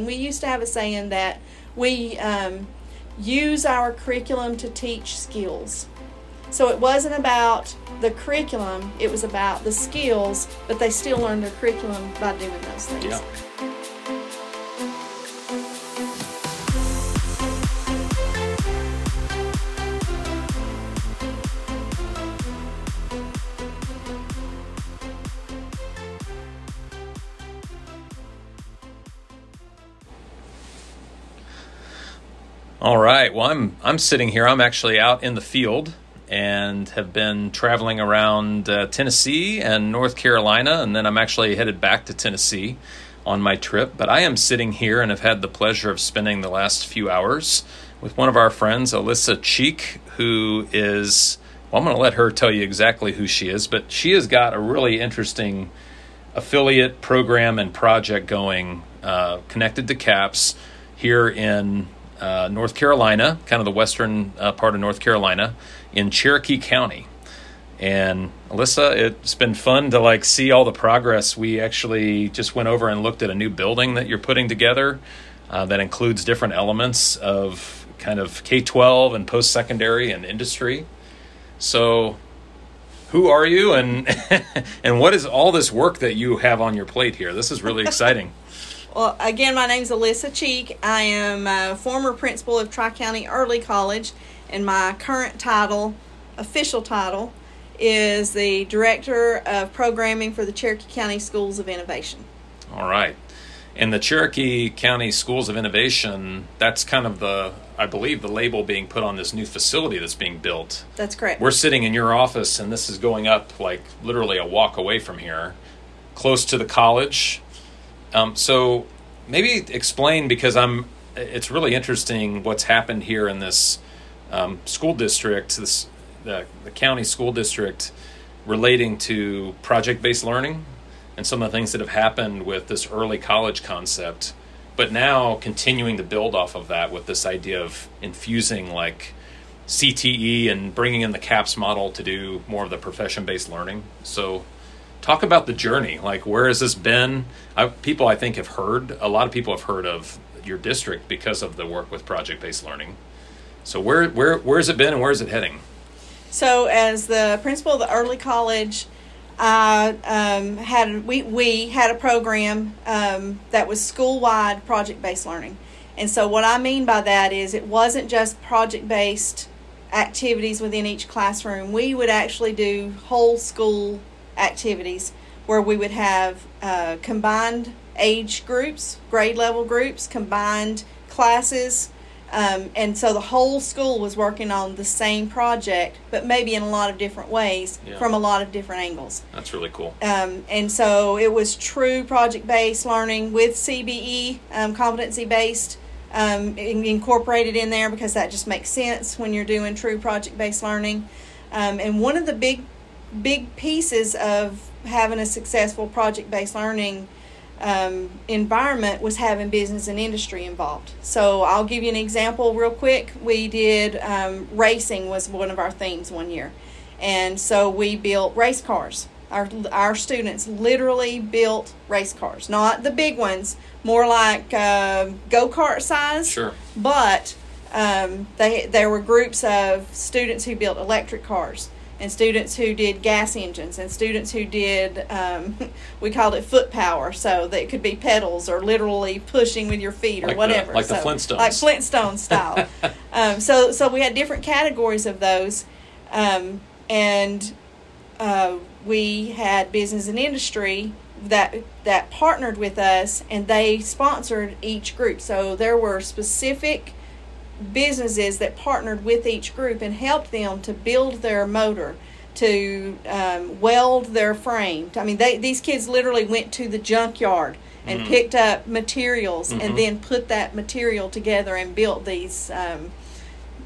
We used to have a saying that we um, use our curriculum to teach skills. So it wasn't about the curriculum, it was about the skills, but they still learned their curriculum by doing those things. Yeah. All right. Well, I'm I'm sitting here. I'm actually out in the field and have been traveling around uh, Tennessee and North Carolina, and then I'm actually headed back to Tennessee on my trip. But I am sitting here and have had the pleasure of spending the last few hours with one of our friends, Alissa Cheek, who is. Well, I'm going to let her tell you exactly who she is, but she has got a really interesting affiliate program and project going uh, connected to CAPS here in uh, North Carolina, kind of the western uh, part of North Carolina, in Cherokee County. And Alissa, it's been fun to like see all the progress. We actually just went over and looked at a new building that you're putting together uh, that includes different elements of kind of K 12 and post secondary and industry. So, who are you and and what is all this work that you have on your plate here? This is really exciting. Well, again, my name is Alissa Cheek. I am a former principal of Tri County Early College, and my current title, official title, is the Director of Programming for the Cherokee County Schools of Innovation. All right. And the Cherokee County Schools of Innovation, that's kind of the, I believe, the label being put on this new facility that's being built. That's correct. We're sitting in your office, and this is going up like literally a walk away from here, close to the college. Um, so maybe explain because I'm. It's really interesting what's happened here in this um, school district, this the, the county school district, relating to project-based learning and some of the things that have happened with this early college concept. But now continuing to build off of that with this idea of infusing like CTE and bringing in the CAPS model to do more of the profession-based learning. So talk about the journey. Like where has this been? I, people i think have heard a lot of people have heard of your district because of the work with project-based learning. So where where where has it been and where is it heading? So, as the principal of the early college, I um, had we we had a program um, that was school wide project based learning, and so what I mean by that is it wasn't just project based activities within each classroom. We would actually do whole school activities where we would have uh, combined age groups, grade level groups, combined classes. Um, and so the whole school was working on the same project, but maybe in a lot of different ways Yeah. from a lot of different angles. that's really cool Um, and so it was true project based learning with CBE, um, competency based, um, in- incorporated in there because that just makes sense when you're doing true project based learning. Um, and one of the big, big pieces of having a successful project based learning um, environment was having business and industry involved. So I'll give you an example real quick. We did um, racing was one of our themes one year, and so we built race cars. Our our students literally built race cars, not the big ones, more like uh, go kart size. Sure. But um, they there were groups of students who built electric cars and students who did gas engines and students who did um, we called it foot power so that it could be pedals or literally pushing with your feet or Like the- whatever. like the Flintstones. like flintstone style. Um, so so we had different categories of those um, and uh, we had business and industry that that partnered with us and they sponsored each group. So there were specific businesses that partnered with each group and helped them to build their motor to um, weld their frame i mean they, these kids literally went to the junkyard and Mhm. picked up materials Mhm. and then put that material together and built these um,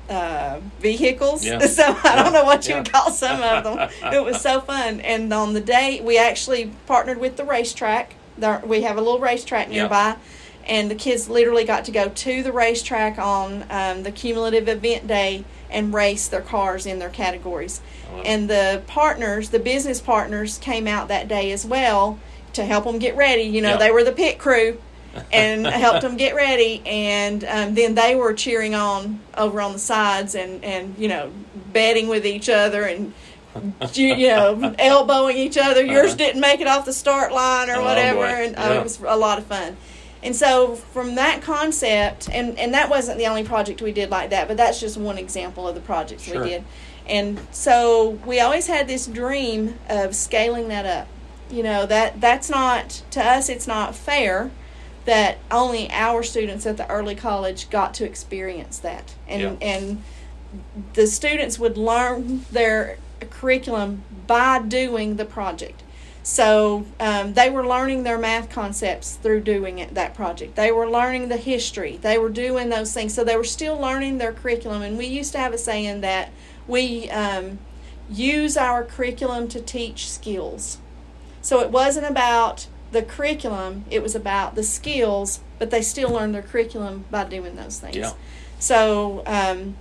uh, vehicles. Yeah. So I don't know what you Yeah. would call some of them. it was so fun. And on the day we actually partnered with the racetrack. There, we have a little racetrack Yeah. And the kids literally got to go to the racetrack on um, the cumulative event day and race their cars in their categories. And the partners, the business partners, came out that day as well to help them get ready. You know, Yeah. they were the pit crew. and helped them get ready. And um, then they were cheering on over on the sides and, and you know, betting with each other and you, you know, elbowing each other. Yours uh-huh. didn't make it off the start line or oh, whatever, boy. and uh, it was a lot of fun. And so from that concept, and and that wasn't the only project we did like that, but that's just one example of the projects sure. we did. And so we always had this dream of scaling that up. You know that that's not to us. It's not fair that only our students at the early college got to experience that, and yeah. and the students would learn their curriculum by doing the project. So um, they were learning their math concepts through doing it, that project. They were learning the history. They were doing those things. So they were still learning their curriculum. And we used to have a saying that we um, use our curriculum to teach skills. So it wasn't about the curriculum, it was about the skills, but they still learned their curriculum by doing those things. Yeah. So um,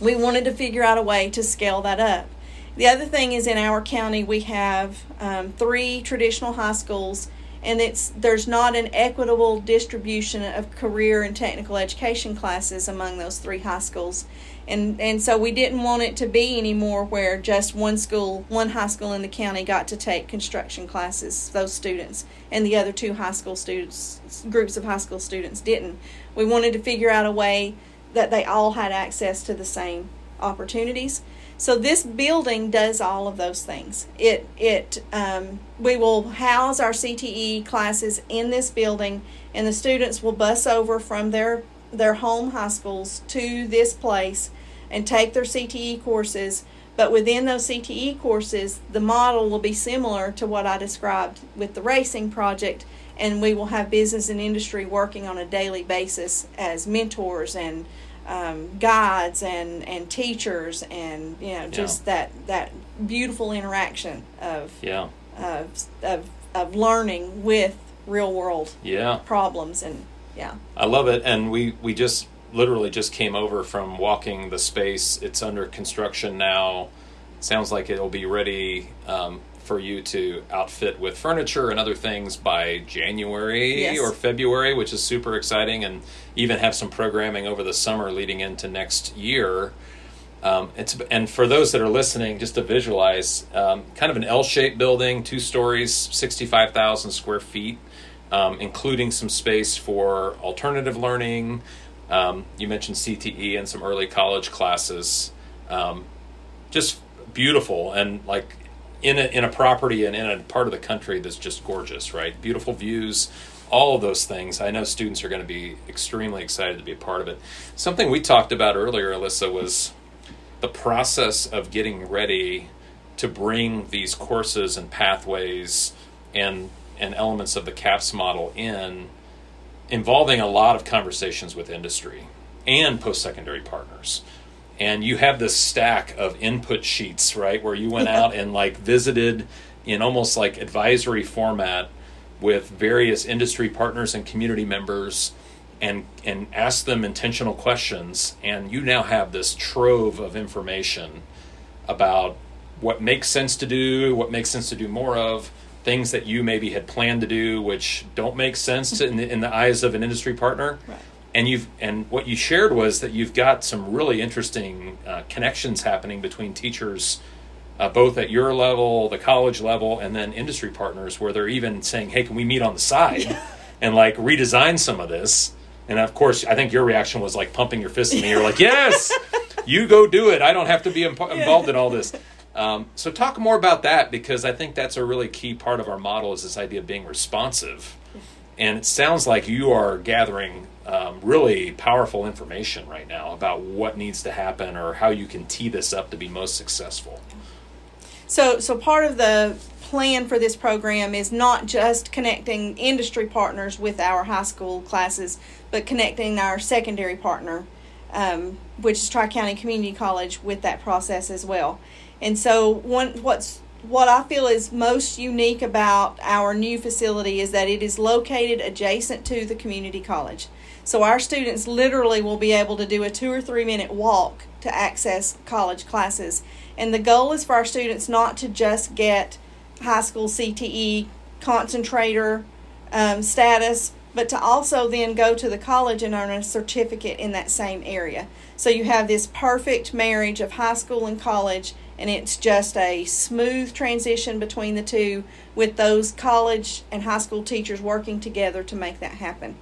we wanted to figure out a way to scale that up. The other thing is in our county we have um, three traditional high schools, and it's there's not an equitable distribution of career and technical education classes among those three high schools, and and so we didn't want it to be anymore where just one school, one high school in the county got to take construction classes, those students, and the other two high school students groups of high school students didn't. We wanted to figure out a way that they all had access to the same opportunities. So this building does all of those things. It it um, we will house our CTE classes in this building, and the students will bus over from their their home high schools to this place and take their CTE courses. But within those CTE courses, the model will be similar to what I described with the racing project, and we will have business and industry working on a daily basis as mentors and um, guides and, and teachers and you know just yeah. that that beautiful interaction of yeah. of, of of learning with real world yeah. problems and yeah. I love it. And we we just literally just came over from walking the space. It's under construction now. Sounds like it'll be ready um, for you to outfit with furniture and other things by January yes. or February, which is super exciting, and even have some programming over the summer leading into next year. Um, it's and for those that are listening, just to visualize, um, kind of an L-shaped building, two stories, sixty-five thousand square feet, um, including some space for alternative learning. Um, you mentioned CTE and some early college classes. Um, just beautiful and like in a, in a property and in a part of the country that's just gorgeous, right? Beautiful views, all of those things. I know students are going to be extremely excited to be a part of it. Something we talked about earlier, Alissa, was the process of getting ready to bring these courses and pathways and and elements of the CAPS model in, involving a lot of conversations with industry and post-secondary partners and you have this stack of input sheets, right, where you went out and like visited in almost like advisory format with various industry partners and community members and and asked them intentional questions and you now have this trove of information about what makes sense to do, what makes sense to do more of, things that you maybe had planned to do which don't make sense to, in, the, in the eyes of an industry partner. Right and you've and what you shared was that you've got some really interesting uh, connections happening between teachers uh, both at your level the college level and then industry partners where they're even saying hey can we meet on the side and like redesign some of this? And of course i think your reaction was like pumping your fist in the air like yes you go do it. I don't have to be imp- involved in all this. Um, so talk more about that because i think that's a really key part of our model is this idea of being responsive. And it sounds like you are gathering um, really powerful information right now about what needs to happen or how you can tee this up to be most successful. So, so part of the plan for this program is not just connecting industry partners with our high school classes, but connecting our secondary partner, um, which is Tri County Community College, with that process as well. And so, one what's what I feel is most unique about our new facility is that it is located adjacent to the community college. So our students literally will be able to do a two or three minute walk to access college classes. And the goal is for our students not to just get high school CTE concentrator um, status, but to also then go to the college and earn a certificate in that same area. So you have this perfect marriage of high school and college, and it's just a smooth transition between the two with those college and high school teachers working together to make that happen.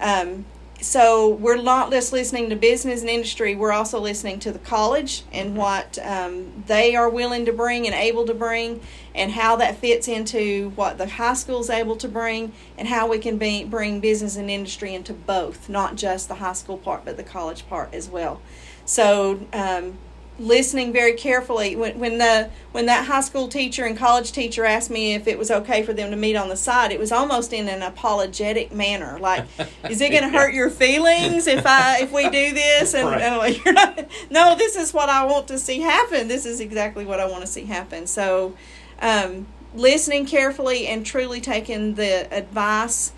Um, so we're not just listening to business and industry. We're also listening to the college and what um, they are willing to bring and able to bring and how that fits into what the high school is able to bring and how we can be, bring business and industry into both not just the high school part but the college part as well. So um, listening very carefully. When, when the when that high school teacher and college teacher asked me if it was okay for them to meet on the side it was almost in an apologetic manner. Like is it going to hurt your feelings if i if we do this? And, right. and like, you're not, no this is what i want to see happen. This is exactly what i want to see happen. So um, listening carefully and truly taking the advice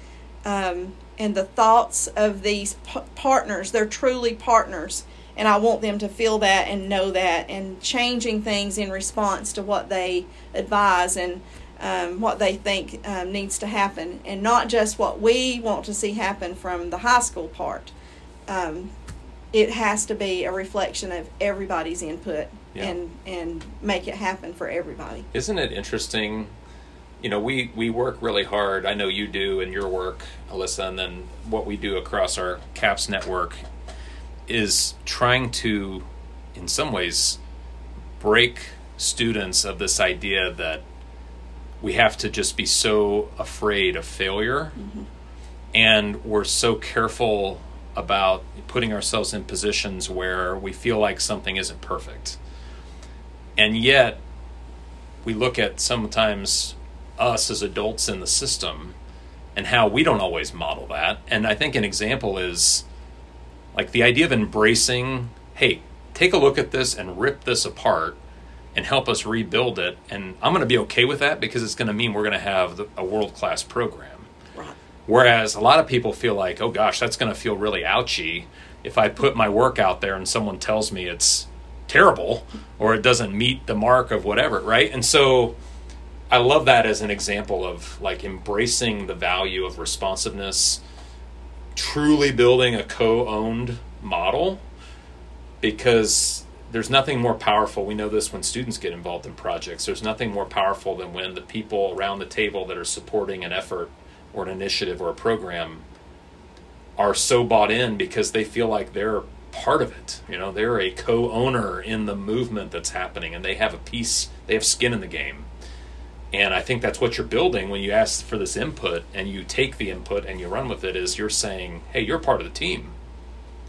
um, and the thoughts of these p- partners they're truly partners and I want them to feel that and know that and changing things in response to what they advise and um, what they think um, needs to happen and not just what we want to see happen from the high school part. Um, it has to be a reflection of everybody's input yeah. and and make it happen for everybody. Isn't it interesting? You know, we, we work really hard. I know you do in your work, Alissa, and then what we do across our CAPS network is trying to, in some ways, break students of this idea that we have to just be so afraid of failure. Mm-hmm. And we're so careful about putting ourselves in positions where we feel like something isn't perfect. And yet, we look at sometimes us as adults in the system and how we don't always model that. And I think an example is like the idea of embracing, hey, take a look at this and rip this apart and help us rebuild it. And I'm going to be okay with that because it's going to mean we're going to have a world class program. Right. Whereas a lot of people feel like, oh gosh, that's going to feel really ouchy if I put my work out there and someone tells me it's terrible or it doesn't meet the mark of whatever, right? And so I love that as an example of like embracing the value of responsiveness truly building a co-owned model because there's nothing more powerful. We know this when students get involved in projects. There's nothing more powerful than when the people around the table that are supporting an effort or an initiative or a program are so bought in because they feel like they're part of it. You know, they're a co-owner in the movement that's happening and they have a piece, they have skin in the game. And I think that's what you're building when you ask for this input and you take the input and you run with it is you're saying, hey, you're part of the team.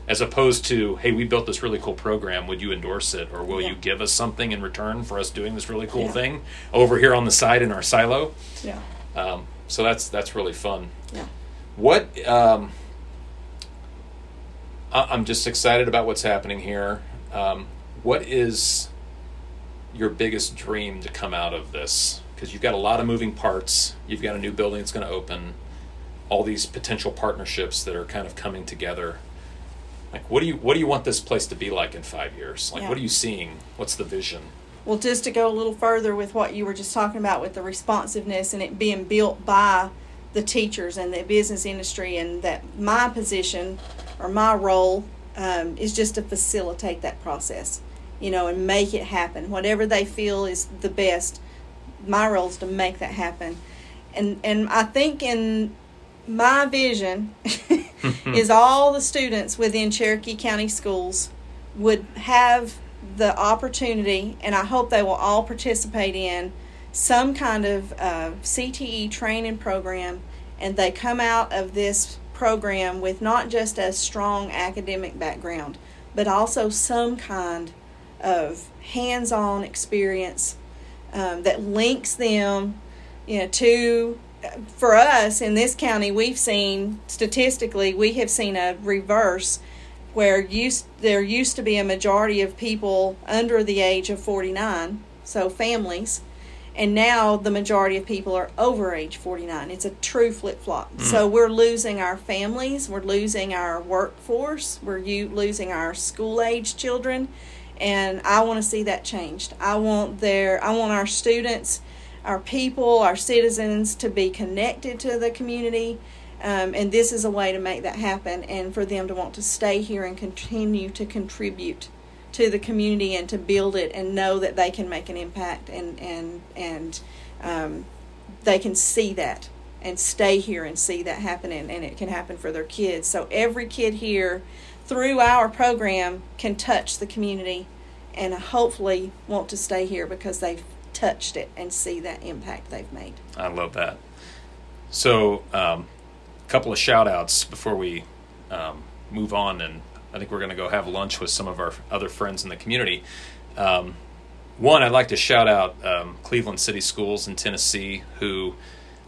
As opposed to, hey, we built this really cool program. Would you endorse it? Or will yeah. you give us something in return for us doing this really cool yeah. thing over here on the side in our silo? Yeah. Um, so that's that's really fun. Yeah. What um, I, am just excited about what's happening here. Um, what is your biggest dream to come out of this? Because you've got a lot of moving parts. You've got a new building that's going to open, all these potential partnerships that are kind of coming together. Like, what do you what do you want this place to be like in five years? Like, yeah. what are you seeing? What's the vision? Well, just to go a little further with what you were just talking about with the responsiveness and it being built by the teachers and the business industry, and that my position or my role um, is just to facilitate that process, you know, and make it happen. Whatever they feel is the best my role is to make that happen. And and I think in my vision is all the students within Cherokee County schools would have the opportunity, and I hope they will all participate in some kind of uh, CTE training program, and they come out of this program with not just a strong academic background, but also some kind of hands on experience um, that links them you know to for us in this county we've seen statistically we have seen a reverse where used there used to be a majority of people under the age of 49 so families and now the majority of people are over age 49 it's a true flip-flop mm. so we're losing our families we're losing our workforce we're losing our school age children and I want to see that changed. I want their I want our students, our people, our citizens to be connected to the community. Um, and this is a way to make that happen and for them to want to stay here and continue to contribute to the community and to build it and know that they can make an impact and and and um, they can see that and stay here and see that happening and it can happen for their kids so every kid here through our program can touch the community and hopefully want to stay here because they've touched it and see that impact they've made I love that. So, um, a couple of shout outs before we um, move on, and I think we're going to go have lunch with some of our other friends in the community. Um, one, I'd like to shout out um, Cleveland City Schools in Tennessee, who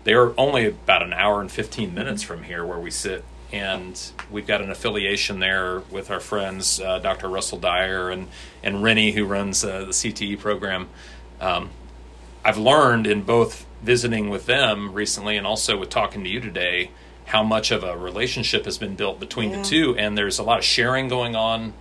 they are only about an hour and 15 minutes from here where we sit. And we've got an affiliation there with our friends, uh, Dr. Russell Dyer and, and Rennie, who runs uh, the CTE program. Um, I've learned in both visiting with them recently and also with talking to you today how much of a relationship has been built between Yeah. the two, and there's a lot of sharing going on.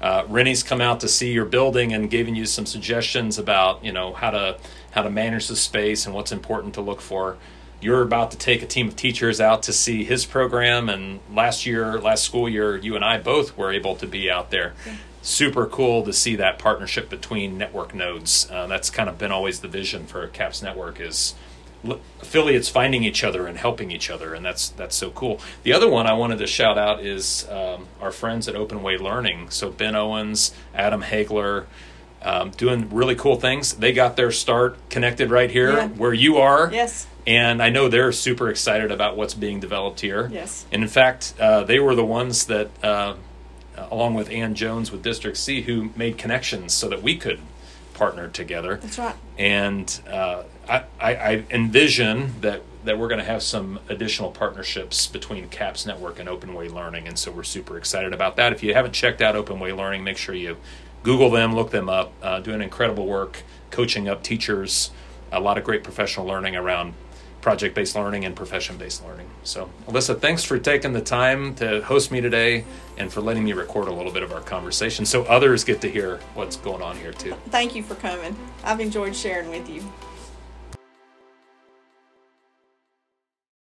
Uh, Rennie's come out to see your building and giving you some suggestions about you know how to how to manage the space and what's important to look for. You're about to take a team of teachers out to see his program, and last year, last school year, you and I both were able to be out there. Super cool to see that partnership between network nodes. Uh, that's kind of been always the vision for CAPS Network is affiliates finding each other and helping each other, and that's that's so cool. The other one I wanted to shout out is um, our friends at Open Way Learning. So Ben Owens, Adam Haigler, um, doing really cool things. They got their start connected right here Yeah. where you are. yes And I know they're super excited about what's being developed here. Yes. And in fact, uh, they were the ones that, uh, along with Ann Jones with District C, who made connections so that we could partner together that's right and uh, I, I, I envision that that we're going to have some additional partnerships between CAPS Network and Open Way Learning, and so we're super excited about that. If you haven't checked out Open Way Learning, make sure you Google them, look them up. Uh, doing incredible work, coaching up teachers, a lot of great professional learning around project-based learning and profession-based learning. So, Alissa, thanks for taking the time to host me today and for letting me record a little bit of our conversation, so others get to hear what's going on here too. thank you for coming i've enjoyed sharing with you